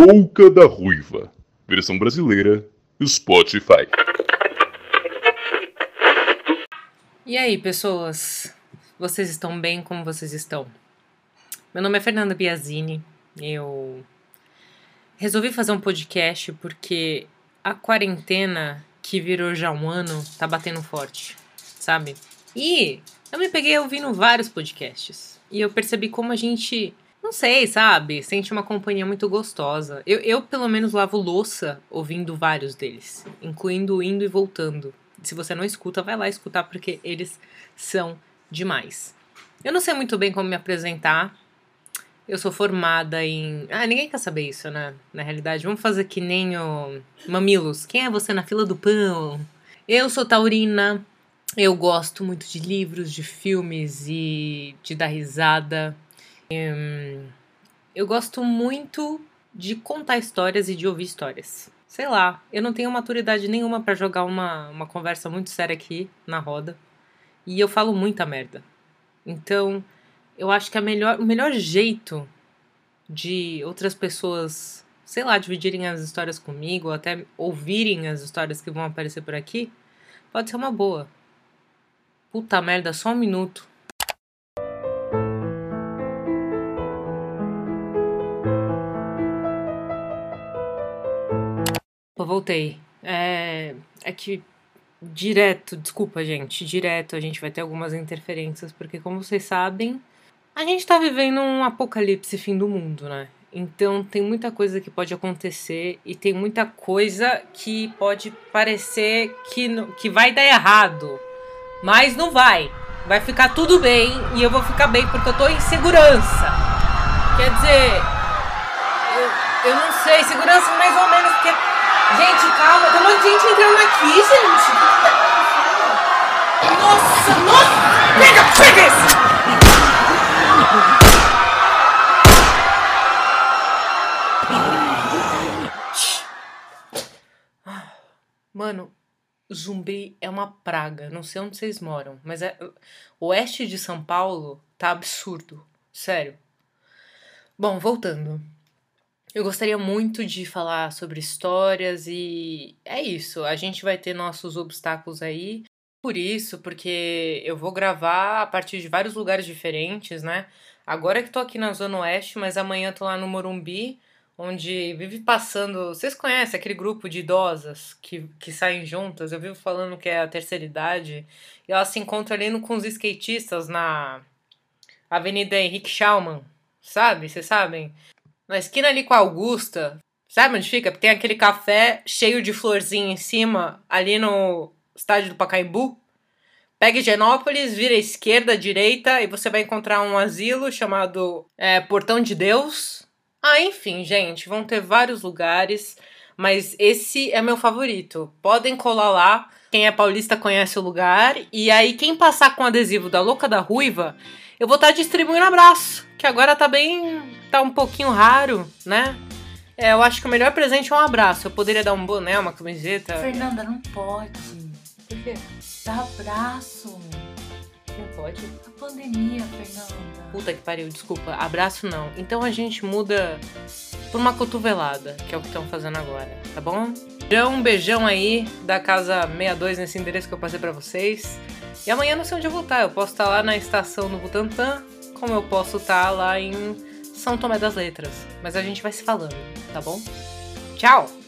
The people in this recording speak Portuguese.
Louca da Ruiva, versão brasileira, Spotify. E aí, pessoas? Vocês estão bem como vocês estão? Meu nome é Fernanda Biazini. Eu resolvi fazer um podcast porque a quarentena que virou já um ano tá batendo forte, sabe? E eu me peguei ouvindo vários podcasts e eu percebi como a gente não sei, sabe? Sente uma companhia muito gostosa. Eu, eu, pelo menos, lavo louça ouvindo vários deles, incluindo indo e voltando. Se você não escuta, vai lá escutar porque eles são demais. Eu não sei muito bem como me apresentar. Eu sou formada em. Ah, ninguém quer saber isso, né? Na realidade, vamos fazer que nem o Mamilos. Quem é você na fila do pão? Eu sou taurina. Eu gosto muito de livros, de filmes e de dar risada. Eu gosto muito de contar histórias e de ouvir histórias. Sei lá, eu não tenho maturidade nenhuma para jogar uma, uma conversa muito séria aqui na roda. E eu falo muita merda. Então, eu acho que melhor, o melhor jeito de outras pessoas, sei lá, dividirem as histórias comigo, ou até ouvirem as histórias que vão aparecer por aqui, pode ser uma boa. Puta merda, só um minuto. Voltei. É, é que direto, desculpa, gente, direto a gente vai ter algumas interferências, porque como vocês sabem, a gente tá vivendo um apocalipse fim do mundo, né? Então tem muita coisa que pode acontecer e tem muita coisa que pode parecer que, que vai dar errado. Mas não vai. Vai ficar tudo bem e eu vou ficar bem porque eu tô em segurança. Quer dizer, eu, eu não sei, segurança mais ou menos gente entrando aqui, gente. Nossa, nossa! Pega, pega esse! Mano, zumbi é uma praga. Não sei onde vocês moram, mas é o oeste de São Paulo tá absurdo, sério. Bom, voltando. Eu gostaria muito de falar sobre histórias e é isso. A gente vai ter nossos obstáculos aí. Por isso, porque eu vou gravar a partir de vários lugares diferentes, né? Agora que tô aqui na Zona Oeste, mas amanhã tô lá no Morumbi, onde vive passando. Vocês conhecem aquele grupo de idosas que, que saem juntas? Eu vivo falando que é a terceira idade. E elas se encontram ali no, com os skatistas na Avenida Henrique Schaumann, sabe? Vocês sabem? Na esquina ali com a Augusta, sabe onde fica? Tem aquele café cheio de florzinha em cima, ali no estádio do Pacaembu. Pega Higienópolis, vira à esquerda, à direita, e você vai encontrar um asilo chamado é, Portão de Deus. Ah, enfim, gente, vão ter vários lugares, mas esse é meu favorito. Podem colar lá. Quem é paulista conhece o lugar. E aí, quem passar com o adesivo da Louca da Ruiva, eu vou estar tá distribuindo abraço, que agora tá bem. tá um pouquinho raro, né? É, eu acho que o melhor presente é um abraço. Eu poderia dar um boné, uma camiseta. Fernanda, não pode. Por quê? Dá abraço. Não pode? A pandemia, Fernanda. Puta que pariu, desculpa. Abraço não. Então a gente muda por uma cotovelada, que é o que estão fazendo agora, tá bom? Beijão, um beijão aí da casa 62 nesse endereço que eu passei para vocês. E amanhã não sei onde eu vou estar. Eu posso estar lá na estação do Butantã, como eu posso estar lá em São Tomé das Letras. Mas a gente vai se falando, tá bom? Tchau!